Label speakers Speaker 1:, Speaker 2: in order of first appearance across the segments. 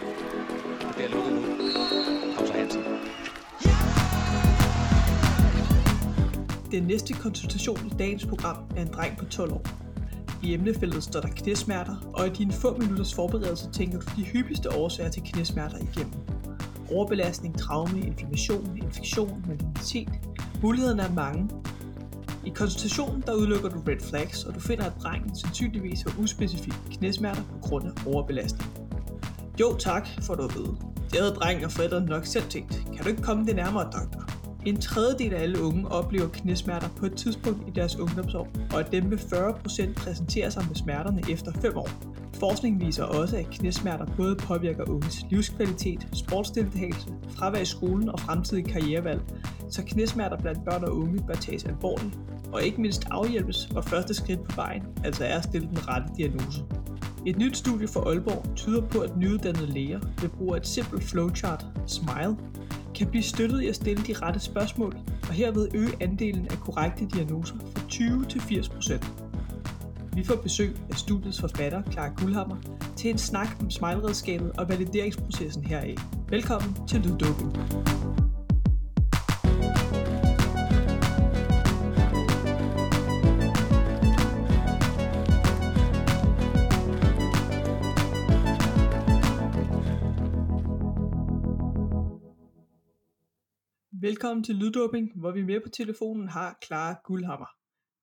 Speaker 1: Det bliver lukket nu. Pause Hansen.
Speaker 2: Den næste konsultation i dagens program er en dreng på 12 år. I emnefeltet står der knæsmerter, og i dine få minutters forberedelse tænker du de hyppigste årsager til knæsmerter igennem. Overbelastning, traume, inflammation, infektion, malignitet. Mulighederne er mange. I konsultationen der udelukker du red flags, og du finder, at drengen sandsynligvis har uspecifikke knæsmerter på grund af overbelastning. Jo tak, får du at vide. Det havde drengen og forældrene nok selv tænkt. Kan du ikke komme det nærmere, doktor? En tredjedel af alle unge oplever knæsmerter på et tidspunkt i deres ungdomsår, og at dem med 40% præsenterer sig med smerterne efter 5 år. Forskning viser også, at knæsmerter både påvirker unges livskvalitet, sportsdeltagelse, fravær i skolen og fremtidige karrierevalg, så knæsmerter blandt børn og unge bør tages alvorligt, og ikke mindst afhjælpes, hvor første skridt på vejen altså er at stille den rette diagnose. Et nyt studie fra Aalborg tyder på, at nyuddannede læger ved brug af et simpelt flowchart, SMILE, kan blive støttet i at stille de rette spørgsmål, og herved øge andelen af korrekte diagnoser fra 20 til 80 procent. Vi får besøg af studiets forfatter, Clara Guldhammer, til en snak om smile-redskabet og valideringsprocessen heraf. Velkommen til Lyddukken. Velkommen til Lyddåbing, hvor vi med på telefonen har Clara Guldhammer.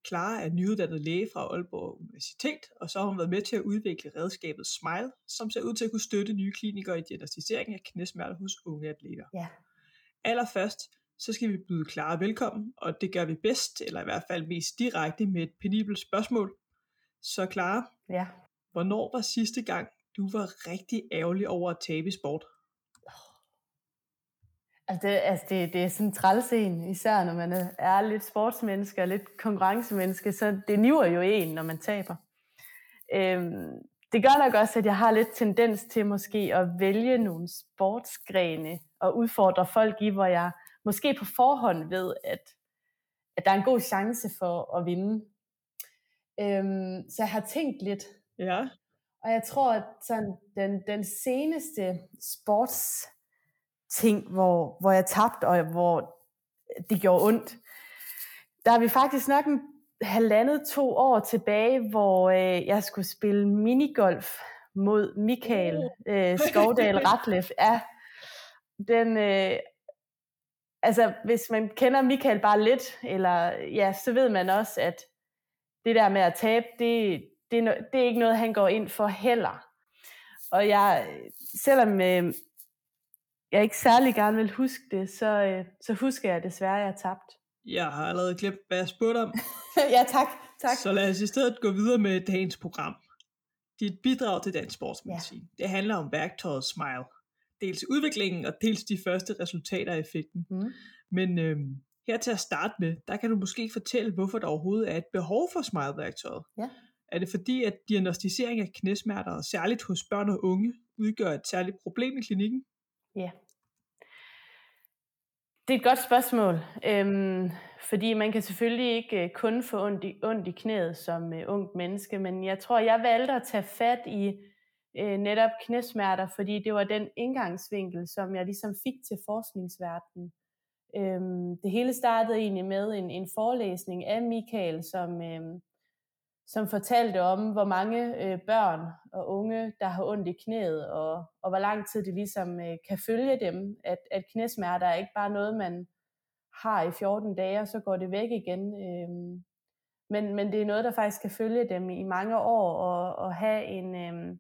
Speaker 2: Clara er nyuddannet læge fra Aalborg Universitet, og så har hun været med til at udvikle redskabet SMILE, som ser ud til at kunne støtte nye klinikere i diagnostisering af knæsmerter hos unge atleter.
Speaker 3: Ja.
Speaker 2: Allerførst, så skal vi byde Clara velkommen, og det gør vi bedst, eller i hvert fald mest direkte med et penibelt spørgsmål. Så Clara,
Speaker 3: Ja.
Speaker 2: hvornår var sidste gang, du var rigtig ærgerlig over at tabe i sport?
Speaker 3: Altså, det, altså det, det er sådan en træls en, især når man er, er lidt sportsmenneske og lidt konkurrencemenneske, så det niver jo en, når man taber. Øhm, det gør nok også, at jeg har lidt tendens til måske at vælge nogle sportsgrene og udfordre folk i, hvor jeg måske på forhånd ved, at, at der er en god chance for at vinde. Øhm, så jeg har tænkt lidt,
Speaker 2: Ja,
Speaker 3: og jeg tror, at sådan den, den seneste sports ting, hvor, hvor jeg tabte, og hvor det gjorde ondt, der er vi faktisk nok en halvandet to år tilbage, hvor øh, jeg skulle spille minigolf mod Michael øh, Skovdal Ratleff. Ja, den, øh, altså hvis man kender Michael bare lidt, eller ja, så ved man også, at det der med at tabe, det, det, er, det er ikke noget, han går ind for heller. Og jeg, selvom øh, jeg ikke særlig gerne vil huske det, så, øh, så husker jeg desværre, at jeg har tabt.
Speaker 2: jeg har allerede glemt, hvad jeg spurgte om.
Speaker 3: ja, tak. tak.
Speaker 2: Så lad os i stedet gå videre med dagens program. Dit bidrag til dansk sportsmedicin. Ja. Det handler om værktøjet Smile. Dels udviklingen og dels de første resultater af effekten.
Speaker 3: Mm.
Speaker 2: Men øhm, her til at starte med, der kan du måske fortælle, hvorfor der overhovedet er et behov for Smile-værktøjet.
Speaker 3: Ja.
Speaker 2: Er det fordi, at diagnostisering af knæsmerter, og særligt hos børn og unge, udgør et særligt problem i klinikken?
Speaker 3: Ja. Det er et godt spørgsmål, øhm, fordi man kan selvfølgelig ikke øh, kun få ondt i, ondt i knæet som øh, ungt menneske, men jeg tror, jeg valgte at tage fat i øh, netop knæsmerter, fordi det var den indgangsvinkel, som jeg ligesom fik til forskningsverdenen. Øhm, det hele startede egentlig med en, en forelæsning af Michael, som, øhm, som fortalte om, hvor mange øh, børn og unge, der har ondt i knæet, og, og hvor lang tid det ligesom øh, kan følge dem. At, at knæsmerter er ikke bare noget, man har i 14 dage, og så går det væk igen. Øh, men, men det er noget, der faktisk kan følge dem i mange år, og, og have en øh,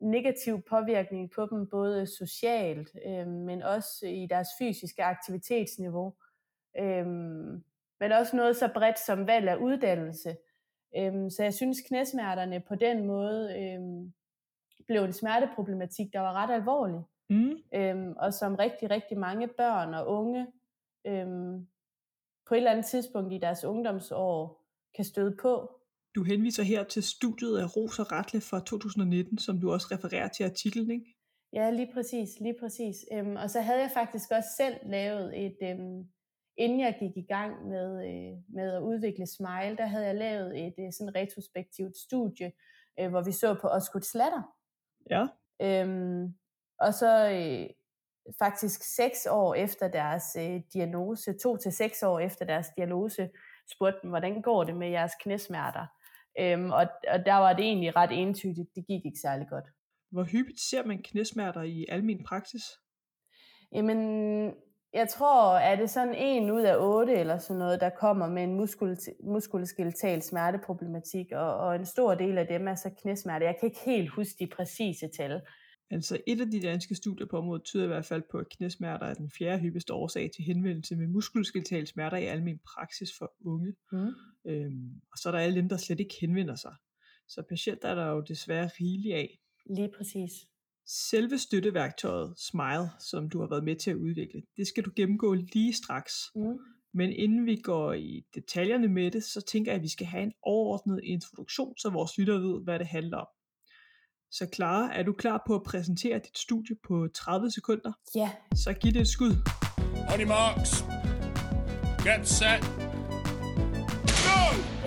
Speaker 3: negativ påvirkning på dem, både socialt, øh, men også i deres fysiske aktivitetsniveau. Øh, men også noget så bredt som valg af uddannelse. Øhm, så jeg synes, knæsmerterne på den måde øhm, blev en smerteproblematik, der var ret alvorlig,
Speaker 2: Mm.
Speaker 3: øhm, og som rigtig, rigtig mange børn og unge øhm, på et eller andet tidspunkt i deres ungdomsår kan støde på.
Speaker 2: Du henviser her til studiet af Rosa Ratle fra 2019, som du også refererer til artiklen, ikke?
Speaker 3: Ja, lige præcis, lige præcis. Øhm, og så havde jeg faktisk også selv lavet et, øhm, inden jeg gik i gang med, øh, med at udvikle Smile, der havde jeg lavet et øh, sådan retrospektivt studie, øh, hvor vi så på Osgood Slatter.
Speaker 2: Ja.
Speaker 3: Øhm, og så øh, faktisk seks år efter deres øh, diagnose, to til seks år efter deres diagnose, spurgte dem, hvordan går det med jeres knæsmerter? Øhm, og, og der var det egentlig ret entydigt, det gik ikke særlig godt.
Speaker 2: Hvor hyppigt ser man knæsmerter i almen praksis?
Speaker 3: Jamen, jeg tror, at det sådan en ud af otte eller sådan noget, der kommer med en muskul, muskulskeletal smerteproblematik, og, og en stor del af dem er så knæsmerte. Jeg kan ikke helt huske de præcise tal.
Speaker 2: Altså et af de danske studier på området tyder i hvert fald på, at knæsmerter er den fjerde hyppigste årsag til henvendelse med muskulskeletale smerter i almen praksis for unge. Mm. Øhm, og så er der alle dem, der slet ikke henvender sig. Så patienter er der jo desværre rigeligt af.
Speaker 3: Lige præcis.
Speaker 2: Selve støtteværktøjet Smile, som du har været med til at udvikle, det skal du gennemgå lige straks. Mm. Men inden vi går i detaljerne med det, så tænker jeg, at vi skal have en overordnet introduktion, så vores lytter ved, hvad det handler om. Så Clara, er du klar på at præsentere dit studie på 30 sekunder?
Speaker 3: Ja.
Speaker 2: Så giv det et skud.
Speaker 4: On your marks. Get set.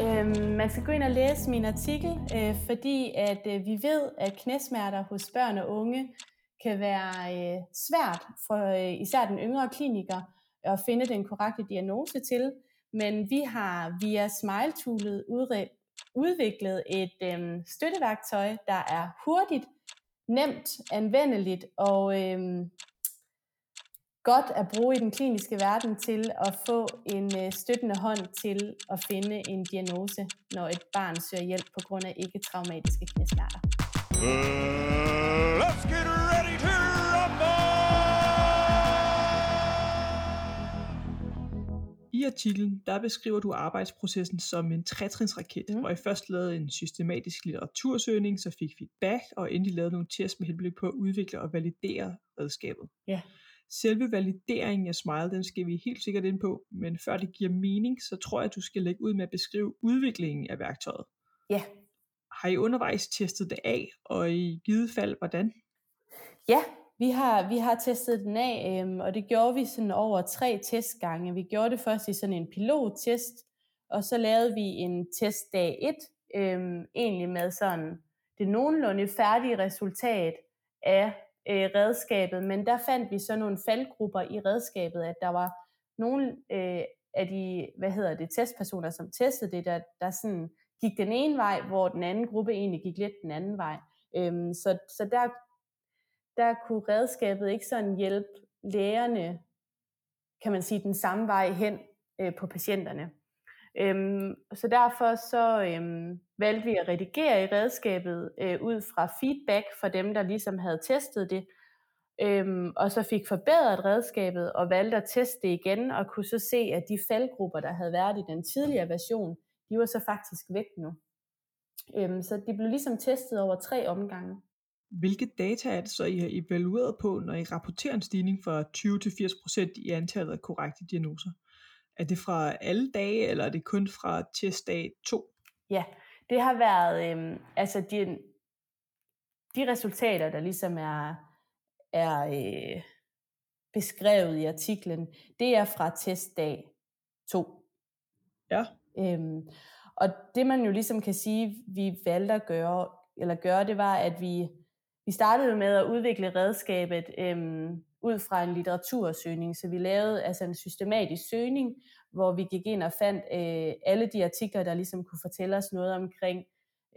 Speaker 3: Øhm, man skal gå ind og læse min artikel, øh, fordi at øh, vi ved, at knæsmerter hos børn og unge kan være øh, svært for øh, især den yngre kliniker at finde den korrekte diagnose til. Men vi har via SmileToolet udviklet et øhm, støtteværktøj, der er hurtigt, nemt, anvendeligt og øhm, godt at bruge i den kliniske verden til at få en øh, støttende hånd til at finde en diagnose, når et barn søger hjælp på grund af ikke-traumatiske knæsmerter. Uh, let's get ready to
Speaker 2: I artiklen, der beskriver du arbejdsprocessen som en trætrinsraket, mm. hvor I først lavede en systematisk litteratursøgning, så fik feedback, og endelig lavede nogle tests med henblik på at udvikle og validere redskabet.
Speaker 3: Ja.
Speaker 2: Selve valideringen af Smile, den skal vi helt sikkert ind på, men før det giver mening, så tror jeg, at du skal lægge ud med at beskrive udviklingen af værktøjet.
Speaker 3: Ja.
Speaker 2: Har I undervejs testet det af, og i givet fald, hvordan?
Speaker 3: Ja, vi har, vi har testet den af, øhm, og det gjorde vi sådan over tre testgange. Vi gjorde det først i sådan en pilottest, og så lavede vi en test dag 1, øhm, egentlig med sådan det nogenlunde færdige resultat af øh, redskabet, men der fandt vi så nogle faldgrupper i redskabet, at der var nogle øh, af de, hvad hedder det, testpersoner, som testede det, der, der sådan gik den ene vej, hvor den anden gruppe egentlig gik lidt den anden vej. Øhm, så, så der der kunne redskabet ikke sådan hjælpe lægerne, kan man sige, den samme vej hen øh, på patienterne. Øhm, så derfor så øhm, valgte vi at redigere i redskabet øh, ud fra feedback fra dem, der ligesom havde testet det, øhm, og så fik forbedret redskabet og valgte at teste det igen, og kunne så se, at de faldgrupper, der havde været i den tidligere version, de var så faktisk væk nu. Øhm, så de blev ligesom testet over tre omgange.
Speaker 2: Hvilke data er det så, I har evalueret på, når I rapporterer en stigning fra 20-80% i antallet af korrekte diagnoser? Er det fra alle dage, eller er det kun fra testdag 2?
Speaker 3: Ja, det har været, øh, altså de, de resultater, der ligesom er, er øh, beskrevet i artiklen, det er fra testdag 2.
Speaker 2: Ja.
Speaker 3: Øhm, og det man jo ligesom kan sige, vi valgte at gøre, eller gøre, det var, at vi vi startede med at udvikle redskabet øhm, ud fra en litteratursøgning, så vi lavede altså en systematisk søgning, hvor vi gik ind og fandt øh, alle de artikler, der ligesom kunne fortælle os noget omkring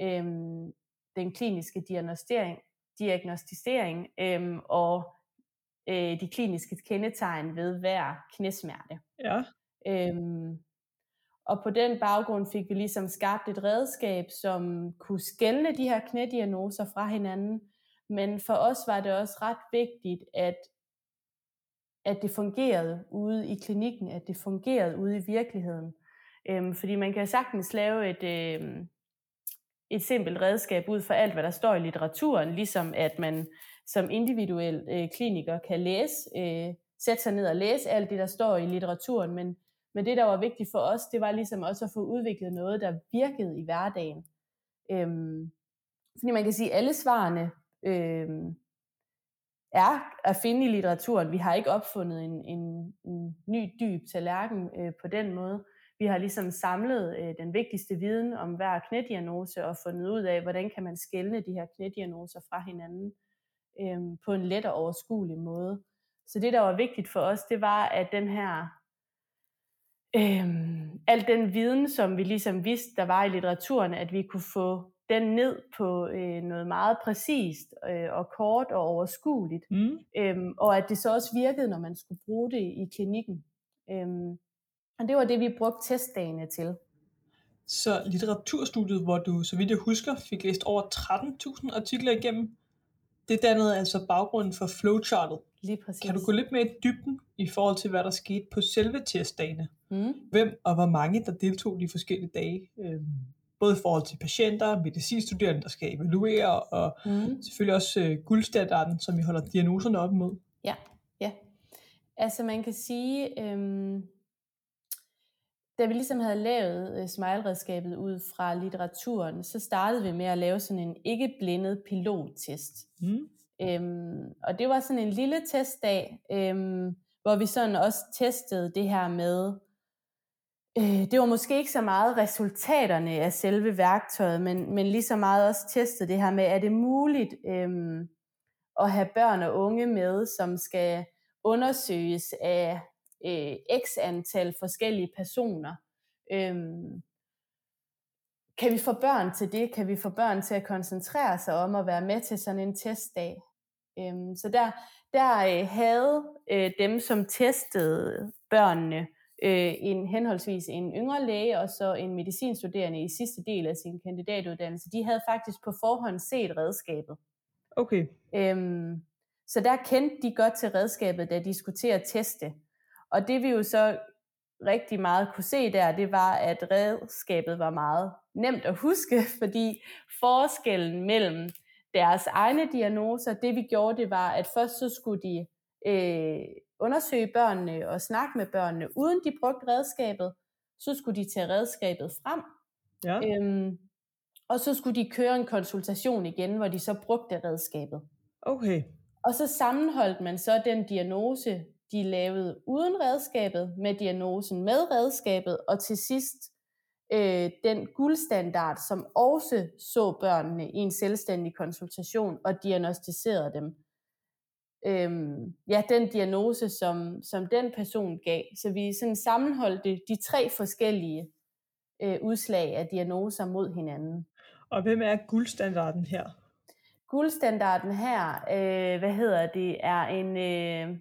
Speaker 3: øhm, den kliniske diagnostisering, diagnostisering øhm, og øh, de kliniske kendetegn ved hver knæsmerte.
Speaker 2: Ja.
Speaker 3: Øhm, og på den baggrund fik vi ligesom skabt et redskab, som kunne skelne de her knædiagnoser fra hinanden, men for os var det også ret vigtigt, at, at det fungerede ude i klinikken, at det fungerede ude i virkeligheden. Øhm, fordi man kan sagtens lave et, øhm, et simpelt redskab ud fra alt, hvad der står i litteraturen, ligesom at man som individuel øh, kliniker kan læse, øh, sætte sig ned og læse alt det, der står i litteraturen, men, men det, der var vigtigt for os, det var ligesom også at få udviklet noget, der virkede i hverdagen. Øhm, fordi man kan sige, at alle svarene øh, er at finde i litteraturen. Vi har ikke opfundet en, en, en ny dyb tallerken øh, på den måde. Vi har ligesom samlet øh, den vigtigste viden om hver knædiagnose og fundet ud af, hvordan kan man skelne de her knædiagnoser fra hinanden. øh, på en let og overskuelig måde. Så det, der var vigtigt for os, det var, at den her, øh, al den viden, som vi ligesom vidste, der var i litteraturen, at vi kunne få den ned på øh, noget meget præcist øh, og kort og overskueligt,
Speaker 2: Mm.
Speaker 3: øhm, og at det så også virkede, når man skulle bruge det i klinikken. Øhm, og det var det, vi brugte testdagene til.
Speaker 2: Så litteraturstudiet, hvor du, så vidt jeg husker, fik læst over 13.000 artikler igennem, det dannede altså baggrunden for flowchartet.
Speaker 3: Lige præcis.
Speaker 2: Kan du gå lidt mere i dybden i forhold til, hvad der skete på selve testdagene?
Speaker 3: Mm.
Speaker 2: Hvem og hvor mange, der deltog de forskellige dage? Øhm, både i forhold til patienter, medicinstuderende, der skal evaluere, og
Speaker 3: Mm.
Speaker 2: selvfølgelig også øh, guldstandarden, som vi holder diagnoserne op imod.
Speaker 3: Ja, ja. Altså man kan sige, øhm, da vi ligesom havde lavet øh, smile-redskabet ud fra litteraturen, så startede vi med at lave sådan en ikke-blindet pilottest.
Speaker 2: Mm.
Speaker 3: Øhm, og det var sådan en lille testdag, øhm, hvor vi sådan også testede det her med, øh, det var måske ikke så meget resultaterne af selve værktøjet, men, men lige så meget også testet det her med, er det muligt øh, at have børn og unge med, som skal undersøges af øh, x antal forskellige personer. Øh, kan vi få børn til det? Kan vi få børn til at koncentrere sig om at være med til sådan en testdag? Øhm, så der, der øh, havde øh, dem, som testede børnene, øh, en henholdsvis en yngre læge og så en medicinstuderende i sidste del af sin kandidatuddannelse, de havde faktisk på forhånd set redskabet.
Speaker 2: Okay.
Speaker 3: Øhm, så der kendte de godt til redskabet, da de skulle til at teste. Og det vi jo så rigtig meget kunne se der, det var, at redskabet var meget nemt at huske, fordi forskellen mellem deres egne diagnoser, det vi gjorde, det var, at først så skulle de øh, undersøge børnene og snakke med børnene, uden de brugte redskabet. Så skulle de tage redskabet frem,
Speaker 2: Ja.
Speaker 3: øhm, og så skulle de køre en konsultation igen, hvor de så brugte redskabet.
Speaker 2: Okay.
Speaker 3: Og så sammenholdt man så den diagnose, de lavede uden redskabet, med diagnosen med redskabet, og til sidst øh, den guldstandard, som også så børnene i en selvstændig konsultation og diagnostiserede dem. Øhm, ja, den diagnose, som, som den person gav. Så vi sådan sammenholdte de tre forskellige øh, udslag af diagnoser mod hinanden.
Speaker 2: Og hvem er guldstandarden her?
Speaker 3: Guldstandarden her, øh, hvad hedder det, er en øh,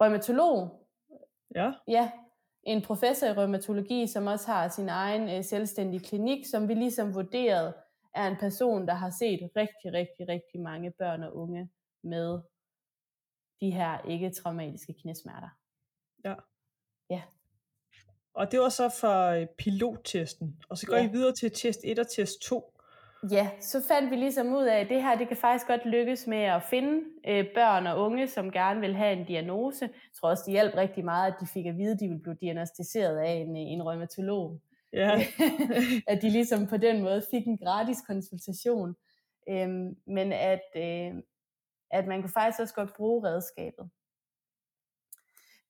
Speaker 3: rheumatolog,
Speaker 2: Ja.
Speaker 3: ja, en professor i rheumatologi, som også har sin egen øh, selvstændige klinik, som vi ligesom vurderede er en person, der har set rigtig, rigtig, rigtig mange børn og unge med de her ikke-traumatiske knæsmerter.
Speaker 2: Ja.
Speaker 3: Ja.
Speaker 2: Og det var så for øh, pilottesten. Og så går
Speaker 3: Ja.
Speaker 2: I videre til test 1 og test 2.
Speaker 3: Ja, så fandt vi ligesom ud af, at det her det kan faktisk godt lykkes med at finde øh, børn og unge, som gerne vil have en diagnose. Jeg tror også, det hjalp rigtig meget, at de fik at vide, at de ville blive diagnostiseret af en, en rheumatolog.
Speaker 2: Ja.
Speaker 3: at de ligesom på den måde fik en gratis konsultation. Øhm, men at, øh, at man kunne faktisk også godt bruge redskabet.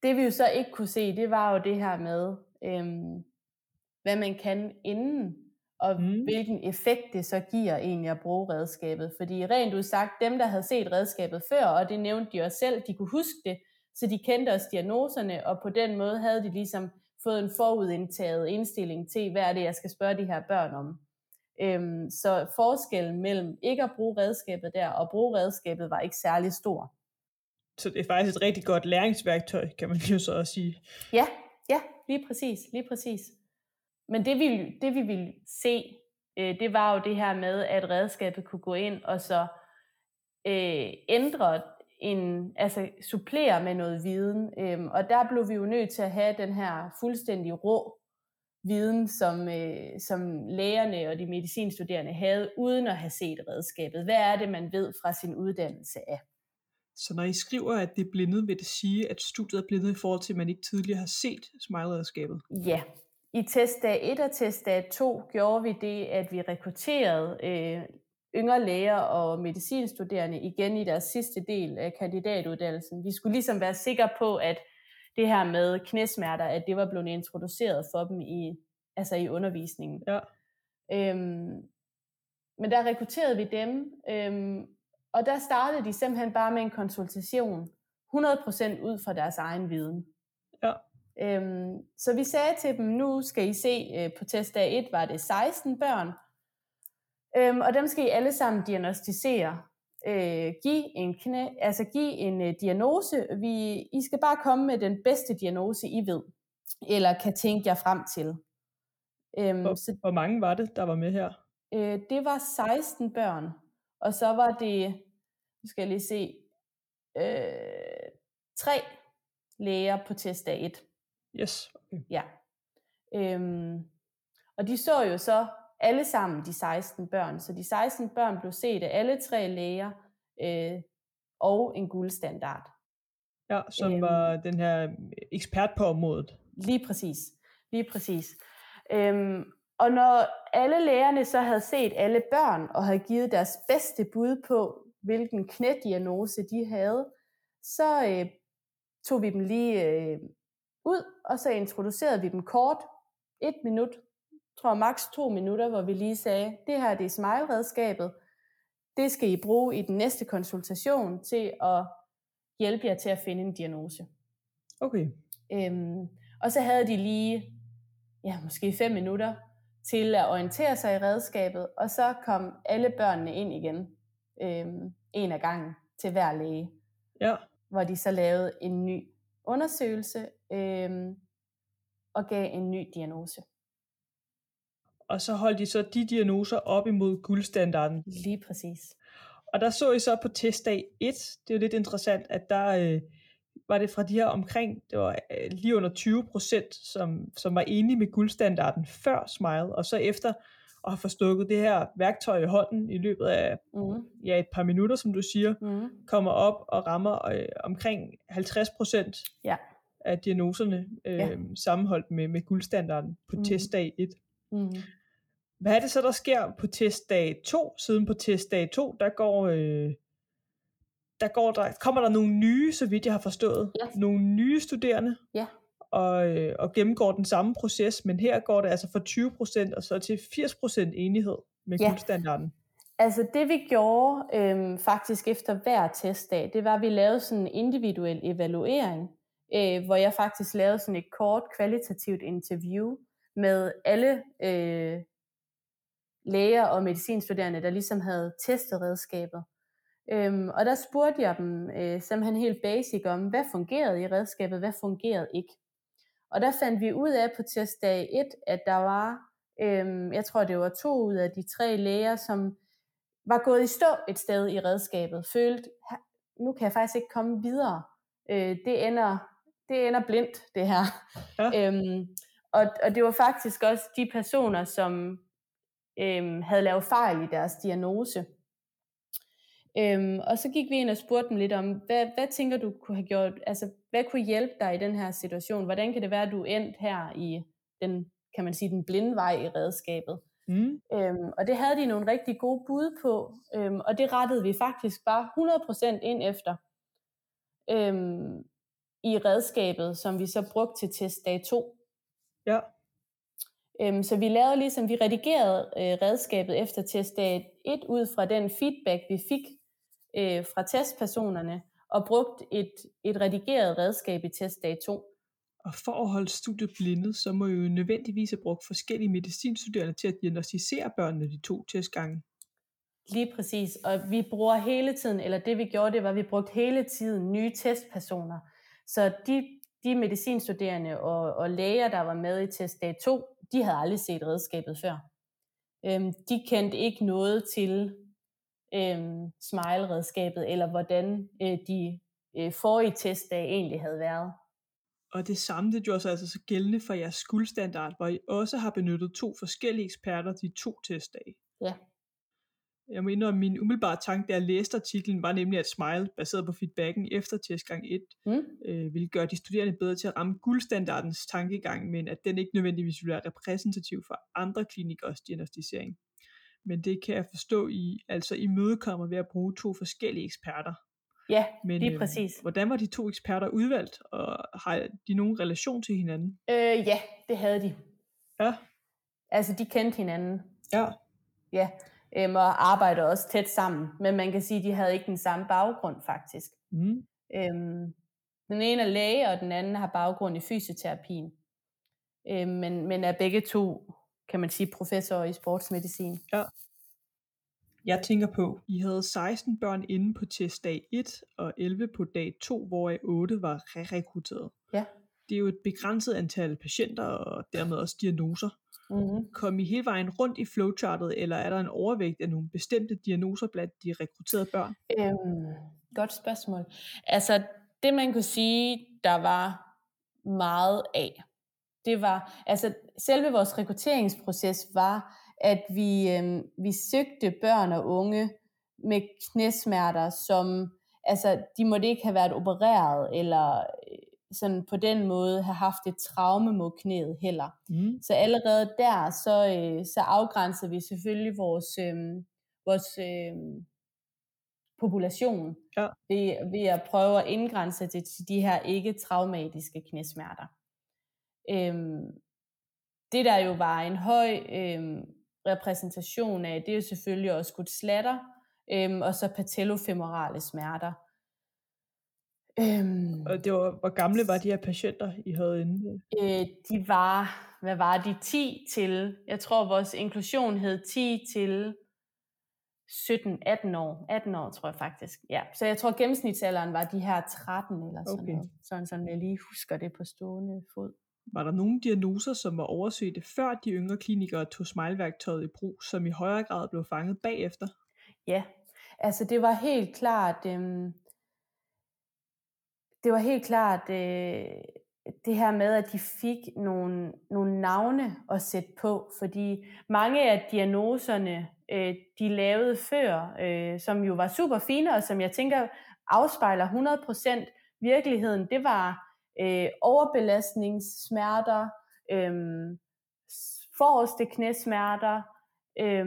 Speaker 3: Det vi jo så ikke kunne se, det var jo det her med, øhm, hvad man kan inden, og Mm. hvilken effekt det så giver egentlig at bruge redskabet. Fordi rent udsagt, dem der havde set redskabet før, og det nævnte de også selv, de kunne huske det, så de kendte også diagnoserne, og på den måde havde de ligesom fået en forudindtaget indstilling til, hvad er det, jeg skal spørge de her børn om. Øhm, så forskellen mellem ikke at bruge redskabet der, og bruge redskabet var ikke særlig stor.
Speaker 2: Så det er faktisk et rigtig godt læringsværktøj, kan man jo så også sige.
Speaker 3: Ja, ja, lige præcis, lige præcis. Men det vi, det vi ville se, øh, det var jo det her med, at redskabet kunne gå ind og så øh, ændre en, altså supplere med noget viden. Øhm, og der blev vi jo nødt til at have den her fuldstændig rå viden, som, øh, som lægerne og de medicinstuderende havde, uden at have set redskabet. Hvad er det, man ved fra sin uddannelse af?
Speaker 2: Så når I skriver, at det er blindet, vil det sige, at studiet er blindet i forhold til, at man ikke tidligere har set smile-redskabet?
Speaker 3: Ja, i testdag 1 og testdag 2 gjorde vi det, at vi rekrutterede øh, yngre læger og medicinstuderende igen i deres sidste del af kandidatuddannelsen. Vi skulle ligesom være sikre på, at det her med knæsmerter, at det var blevet introduceret for dem i, altså i undervisningen.
Speaker 2: Ja.
Speaker 3: Øhm, men der rekrutterede vi dem, øhm, og der startede de simpelthen bare med en konsultation, 100% ud fra deres egen viden.
Speaker 2: Ja.
Speaker 3: Øhm, så vi sagde til dem, nu skal I se, øh, på testdag 1 var det 16 børn, øhm, og dem skal I alle sammen diagnostisere. Øh, give en, knæ, altså give en øh, diagnose. Vi, I skal bare komme med den bedste diagnose, I ved, eller kan tænke jer frem til. Øhm,
Speaker 2: Hvor,
Speaker 3: så
Speaker 2: hvor mange var det, der var med her?
Speaker 3: øh, det var 16 børn, og så var det, nu skal jeg lige se, øh, tre læger på testdag 1.
Speaker 2: Yes. Okay.
Speaker 3: Ja. Øhm, og de så jo så alle sammen de 16 børn. Så de 16 børn blev set af alle tre læger øh, og en guldstandard.
Speaker 2: Ja, som
Speaker 3: Øhm.
Speaker 2: var den her ekspert på området.
Speaker 3: Lige præcis. Lige præcis. Øhm, og når alle lægerne så havde set alle børn og havde givet deres bedste bud på, hvilken knædiagnose de havde, så øh, tog vi dem lige øh, ud, og så introducerede vi dem kort. Et minut, tror maks to minutter, hvor vi lige sagde, det her det er smile-redskabet. Det skal I bruge i den næste konsultation til at hjælpe jer til at finde en diagnose.
Speaker 2: Okay.
Speaker 3: Øhm, og så havde de lige, ja, måske fem minutter til at orientere sig i redskabet, og så kom alle børnene ind igen, øhm, en af gangen, til hver læge,
Speaker 2: Ja.
Speaker 3: hvor de så lavede en ny undersøgelse øhm, og gav en ny diagnose.
Speaker 2: Og så holdt de så de diagnoser op imod guldstandarden.
Speaker 3: Lige præcis.
Speaker 2: Og der så I så på testdag 1, det er jo lidt interessant, at der øh, var det fra de her omkring, det var øh, lige under 20 procent, som, som var enige med guldstandarden før Smile, og så efter at have forstukket det her værktøj i hånden i løbet af
Speaker 3: Mm,
Speaker 2: ja, et par minutter, som du siger,
Speaker 3: mm,
Speaker 2: kommer op og rammer øh, omkring 50 procent
Speaker 3: ja.
Speaker 2: af diagnoserne øh,
Speaker 3: Ja.
Speaker 2: sammenholdt med, med guldstandarden på mm. testdag 1.
Speaker 3: Mm,
Speaker 2: Hvad er det så, der sker på testdag 2? Siden på testdag 2, der går, øh, der går der, kommer der nogle nye, så vidt jeg har forstået,
Speaker 3: Ja.
Speaker 2: nogle nye studerende,
Speaker 3: Ja.
Speaker 2: og, øh, og gennemgår den samme proces, men her går det altså fra 20% og så til 80% enighed med
Speaker 3: Ja.
Speaker 2: guldstandarden.
Speaker 3: Altså det vi gjorde øhm, faktisk efter hver testdag, det var, at vi lavede sådan en individuel evaluering, øh, hvor jeg faktisk lavede sådan et kort kvalitativt interview med alle øh, læger og medicinstuderende, der ligesom havde testet redskabet. Øhm, og der spurgte jeg dem øh, simpelthen helt basic om, hvad fungerede i redskabet, hvad fungerede ikke. Og der fandt vi ud af på testdag 1, at der var, øhm, jeg tror det var to ud af de tre læger, som var gået i stå et sted i redskabet, følte, "Ha- nu kan jeg faktisk ikke komme videre. Øh, det, ender, det ender blindt, det her.
Speaker 2: Ja.
Speaker 3: Øhm, og, og det var faktisk også de personer, som øhm, havde lavet fejl i deres diagnose. Øhm, og så gik vi ind og spurgte dem lidt om, hvad, hvad tænker du kunne have gjort, altså hvad kunne hjælpe dig i den her situation? Hvordan kan det være, at du endt her i den, kan man sige, den blinde vej i redskabet?
Speaker 2: Mm.
Speaker 3: Øhm, og det havde de nogle rigtig gode bud på, øhm, og det rettede vi faktisk bare 100% ind efter øhm, i redskabet, som vi så brugte til testdag 2.
Speaker 2: Ja.
Speaker 3: Øhm, så vi lavede ligesom, vi redigerede øh, redskabet efter testdag 1 ud fra den feedback, vi fik øh, fra testpersonerne, og brugt et, et redigeret redskab i testdag 2.
Speaker 2: Og for at holde studiet blindet, så må I jo nødvendigvis have brugt forskellige medicinstuderende til at diagnostisere børnene de to testgange.
Speaker 3: Lige præcis, og vi bruger hele tiden, eller det vi gjorde, det var, at vi brugte hele tiden nye testpersoner. Så de, de medicinstuderende og, og læger, der var med i testdag 2, de havde aldrig set redskabet før. Øhm, de kendte ikke noget til øhm, smile-redskabet, eller hvordan øh, de øh, forrige testdag egentlig havde været.
Speaker 2: Og det samme, det gjorde sig altså så gældende for jeres guldstandard, hvor I også har benyttet to forskellige eksperter de to testdage.
Speaker 3: Ja.
Speaker 2: Jeg må indrømme, min umiddelbare tanke, da jeg læste artiklen, var nemlig, at Smile, baseret på feedbacken efter testgang 1,
Speaker 3: Mm?
Speaker 2: øh, ville gøre de studerende bedre til at ramme guldstandardens tankegang, men at den ikke nødvendigvis ville være repræsentativ for andre klinikers diagnostisering. Men det kan jeg forstå, I altså imødekommer ved at bruge to forskellige eksperter.
Speaker 3: Ja,
Speaker 2: Men,
Speaker 3: lige
Speaker 2: øh,
Speaker 3: præcis.
Speaker 2: Hvordan var de to eksperter udvalgt, og har de nogen relation til hinanden?
Speaker 3: Øh, ja, det havde de.
Speaker 2: Ja.
Speaker 3: Altså, de kendte hinanden.
Speaker 2: Ja.
Speaker 3: Ja, øhm, og arbejder også tæt sammen. Men man kan sige, at de havde ikke den samme baggrund faktisk.
Speaker 2: Mm.
Speaker 3: Øhm, den ene er læge, og den anden har baggrund i fysioterapien. Øhm, men, men er begge to, kan man sige, professorer i sportsmedicin.
Speaker 2: Ja. Jeg tænker på, I havde 16 børn inde på testdag 1 og 11 på dag 2, hvor 8 var re-rekrutteret.
Speaker 3: Ja.
Speaker 2: Det er jo et begrænset antal patienter og dermed også diagnoser.
Speaker 3: Mm-hmm.
Speaker 2: Kom I hele vejen rundt i flowchartet, eller er der en overvægt af nogle bestemte diagnoser blandt de rekrutterede børn?
Speaker 3: Øhm, godt spørgsmål. Altså, det man kunne sige, der var meget af, det var, altså selve vores rekrutteringsproces var, at vi, øhm, vi søgte børn og unge med knæsmerter, som, altså de måtte ikke have været opereret, eller øh, sådan på den måde have haft et traume mod knæet heller.
Speaker 2: Mm.
Speaker 3: Så allerede der, så, øh, så afgrænser vi selvfølgelig vores, øh, vores øh, population
Speaker 2: Ja.
Speaker 3: ved, ved at prøve at indgrænse det til de her ikke-traumatiske knæsmerter. Øhm, det der jo var en høj øhm, repræsentation af, det er jo selvfølgelig også gudslatter, øhm, og så patellofemorale smerter. Øhm,
Speaker 2: Og det var, hvor gamle var de her patienter, I havde inde?
Speaker 3: øh, de var, hvad var de, 10 til, jeg tror vores inklusion hed 10 til 17-18 år. 18 år, tror jeg faktisk. Ja. Så jeg tror gennemsnitsalderen var de her 13 eller sådan
Speaker 2: Okay.
Speaker 3: noget. Sådan, sådan jeg lige husker det på stående fod.
Speaker 2: Var der nogle diagnoser, som var oversøgte før de yngre klinikere tog smileværktøjet i brug, som i højere grad blev fanget bagefter?
Speaker 3: Ja, altså det var helt klart, øhm, det var helt klart øh, det her med, at de fik nogle, nogle navne at sætte på, fordi mange af diagnoserne, øh, de lavede før, øh, som jo var super fine, og som jeg tænker afspejler 100% virkeligheden, det var øh, overbelastningssmerter, øh, forreste knæsmerter, øh,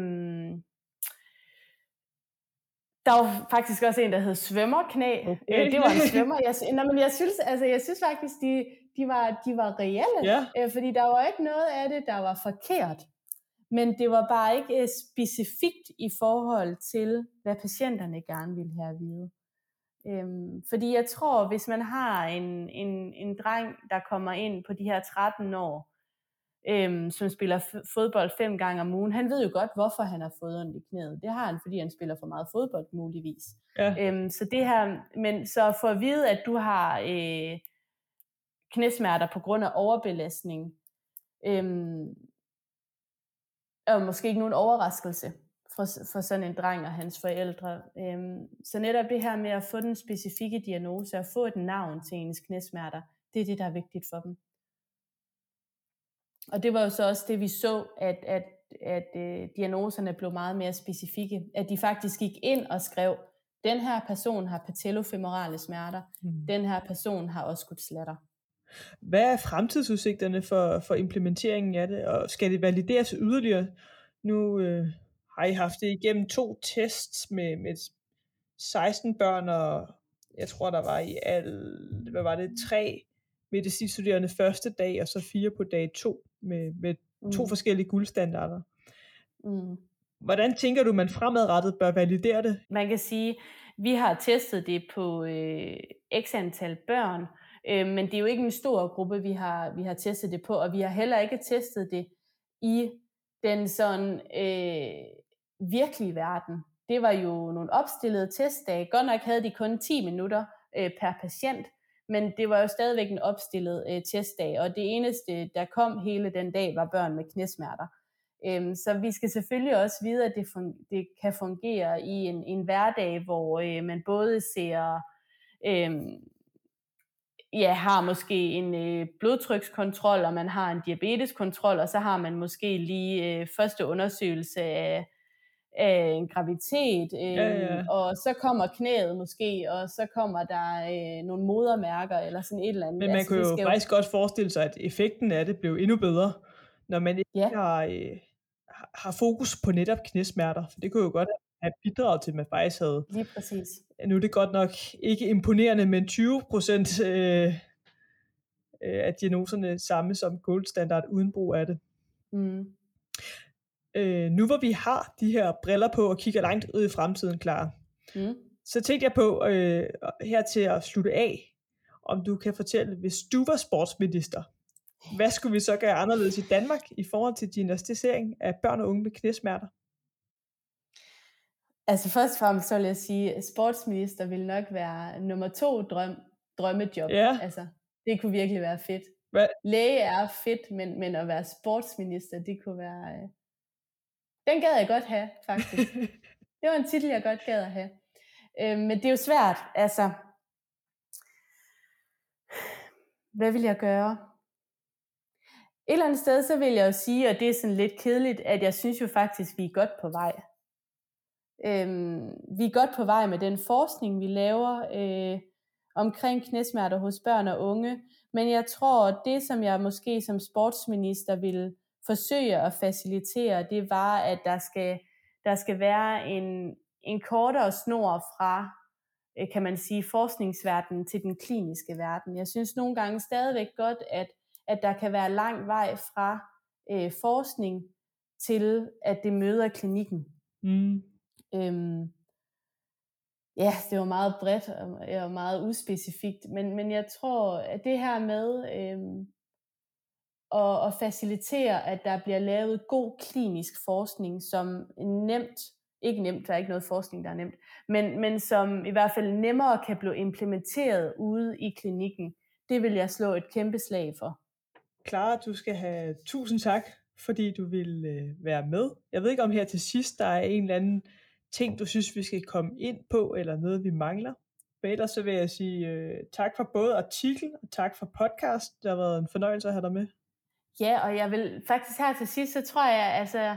Speaker 3: der var faktisk også en, der hed svømmerknæ.
Speaker 2: Okay.
Speaker 3: Øh, det var en svømmer. Jeg, nå, men jeg synes, altså, jeg synes faktisk, de, de, var, de var reelle.
Speaker 2: Ja.
Speaker 3: Øh, fordi der var ikke noget af det, der var forkert. Men det var bare ikke øh, specifikt i forhold til, hvad patienterne gerne ville have at vide. Øhm, fordi jeg tror, hvis man har en, en, en dreng, der kommer ind på de her 13 år, øhm, som spiller fodbold fem gange om ugen, han ved jo godt, hvorfor han har fået ondt i knæet. Det har han, fordi han spiller for meget fodbold muligvis.
Speaker 2: Ja.
Speaker 3: Øhm, så det her, men så for at vide, at du har øh, knæsmerter på grund af overbelastning, øhm, er jo måske ikke nogen overraskelse for, for sådan en dreng og hans forældre. Øhm, så netop det her med at få den specifikke diagnose og få et navn til ens knæsmerter, det er det, der er vigtigt for dem. Og det var jo så også det, vi så, at, at, at øh, diagnoserne blev meget mere specifikke. At de faktisk gik ind og skrev, den her person har patellofemorale smerter,
Speaker 2: Mm.
Speaker 3: den her person har også skudsslatter.
Speaker 2: Hvad er fremtidsudsigterne for, for implementeringen af det, og skal det valideres yderligere? Nu øh, har I haft det igennem to tests med, med 16 børn, og jeg tror, der var i alt, hvad var det, tre medicinstuderende første dag, og så fire på dag to, med, med to
Speaker 3: Mm.
Speaker 2: forskellige guldstandarder.
Speaker 3: Mm.
Speaker 2: Hvordan tænker du, man fremadrettet bør validere det?
Speaker 3: Man kan sige, vi har testet det på øh, x antal børn, øh, men det er jo ikke en stor gruppe, vi har, vi har testet det på, og vi har heller ikke testet det i den sådan øh, virkelige verden. Det var jo nogle opstillede testdage. Godt nok havde de kun 10 minutter øh, per patient, men det var jo stadigvæk en opstillet øh, testdag, og det eneste, der kom hele den dag, var børn med knæsmerter. Øhm, så vi skal selvfølgelig også vide, at det, fun- det kan fungere i en, en hverdag, hvor øh, man både ser, øh, ja, har måske en øh, blodtrykskontrol, og man har en diabeteskontrol, og så har man måske lige øh, første undersøgelse af, af en graviditet, øh,
Speaker 2: Ja, ja.
Speaker 3: og så kommer knæet måske, og så kommer der øh, nogle modermærker, eller sådan et eller andet.
Speaker 2: Men man
Speaker 3: Altså,
Speaker 2: kan
Speaker 3: det
Speaker 2: jo faktisk godt forestille sig, at effekten af det blev endnu bedre, når man ikke
Speaker 3: Ja.
Speaker 2: har, øh, har- har fokus på netop knæsmerter. For det kunne jo godt have bidraget til, at man faktisk havde,
Speaker 3: Lige præcis.
Speaker 2: nu er det godt nok ikke imponerende, men 20 procent øh, øh, af diagnoserne samme som goldstandard uden brug af det.
Speaker 3: Mm.
Speaker 2: Øh, nu hvor vi har de her briller på og kigger langt ud i fremtiden, klar,
Speaker 3: Mm.
Speaker 2: så tænkte jeg på øh, her til at slutte af, om du kan fortælle, hvis du var sportsminister, hvad skulle vi så gøre anderledes i Danmark i forhold til diagnostisering af børn og unge med knæsmerter?
Speaker 3: Altså først og fremmest så vil jeg sige, at sportsminister vil nok være nummer to drøm, drømmejob.
Speaker 2: Ja.
Speaker 3: Altså, det kunne virkelig være fedt.
Speaker 2: Hvad?
Speaker 3: Læge er fedt, men, men at være sportsminister, det kunne være... Den gad jeg godt have, faktisk. det var en titel, jeg godt gad at have. Øh, men det er jo svært, altså... Hvad vil jeg gøre? Et eller andet sted, så vil jeg jo sige, og det er sådan lidt kedeligt, at jeg synes jo faktisk, vi er godt på vej. Øhm, vi er godt på vej med den forskning, vi laver øh, omkring knæsmerter hos børn og unge, men jeg tror, at det, som jeg måske som sportsminister vil forsøge at facilitere, det var, at der skal, der skal være en, en kortere snor fra, øh, kan man sige, forskningsverdenen til den kliniske verden. Jeg synes nogle gange stadigvæk godt, at, at der kan være lang vej fra øh, forskning til, at det møder klinikken.
Speaker 2: Mm.
Speaker 3: Øhm, ja, det var meget bredt og og meget uspecifikt, men, men jeg tror, at det her med øhm, og, og facilitere, at der bliver lavet god klinisk forskning, som nemt, ikke nemt, der er ikke noget forskning, der er nemt, men, men som i hvert fald nemmere kan blive implementeret ude i klinikken, det vil jeg slå et kæmpe slag for.
Speaker 2: Clara, du skal have tusind tak, fordi du vil øh, være med. Jeg ved ikke om her til sidst, der er en eller anden ting, du synes, vi skal komme ind på, eller noget, vi mangler. Men ellers så vil jeg sige øh, tak for både artikel og tak for podcast. Det har været en fornøjelse at have dig med.
Speaker 3: Ja, og jeg vil faktisk her til sidst, så tror jeg, altså,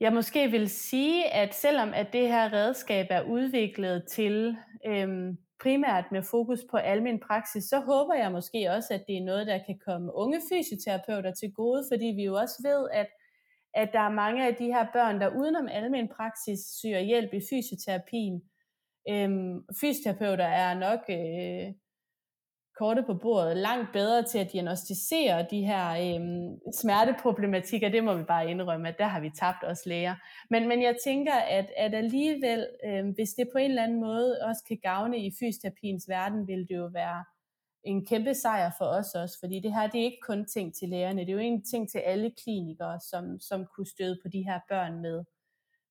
Speaker 3: jeg måske vil sige, at selvom at det her redskab er udviklet til øhm, primært med fokus på almen praksis, så håber jeg måske også, at det er noget, der kan komme unge fysioterapeuter til gode, fordi vi jo også ved, at, at der er mange af de her børn, der udenom almen praksis søger hjælp i fysioterapien. Øhm, fysioterapeuter er nok øh, korte på bordet langt bedre til at diagnostisere de her øhm, smerteproblematikker. Det må vi bare indrømme, at der har vi tabt os læger. Men, men jeg tænker, at, at alligevel, øhm, hvis det på en eller anden måde også kan gavne i fysioterapiens verden, vil det jo være en kæmpe sejr for os også, fordi det her det er ikke kun ting til lægerne, det er jo en ting til alle klinikere, som, som kunne støde på de her børn med,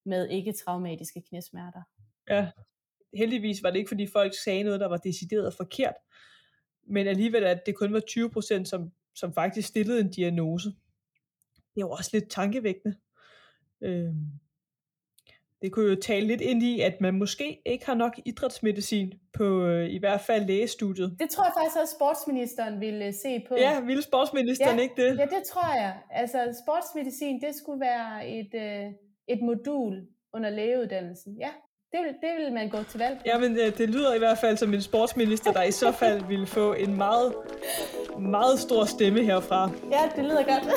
Speaker 3: med ikke-traumatiske knæsmerter.
Speaker 2: Ja, heldigvis var det ikke, fordi folk sagde noget, der var decideret forkert, men alligevel at det kun var 20%, som, som faktisk stillede en diagnose. Det er jo også lidt tankevækkende. Øhm, det kunne jo tale lidt ind i, at man måske ikke har nok idrætsmedicin på øh, i hvert fald lægestudiet.
Speaker 3: Det tror jeg faktisk også, sportsministeren ville se på.
Speaker 2: Ja, ville sportsministeren
Speaker 3: ja,
Speaker 2: ikke det?
Speaker 3: Ja, det tror jeg. Altså, sportsmedicin, det skulle være et, øh, et modul under lægeuddannelsen. Ja, det vil, det vil man gå til valg på.
Speaker 2: Ja, men øh, det lyder i hvert fald som en sportsminister, der i så fald ville få en meget, meget stor stemme herfra.
Speaker 3: Ja, det lyder godt.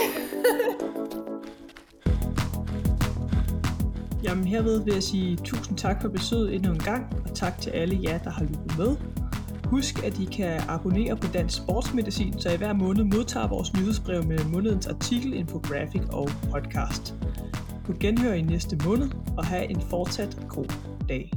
Speaker 2: Jamen herved vil jeg sige tusind tak for besøget endnu en gang, og tak til alle jer, der har lyttet med. Husk, at I kan abonnere på Dansk Sportsmedicin, så I hver måned modtager vores nyhedsbrev med månedens artikel, infografik og podcast. På genhør i næste måned, og have en fortsat god day.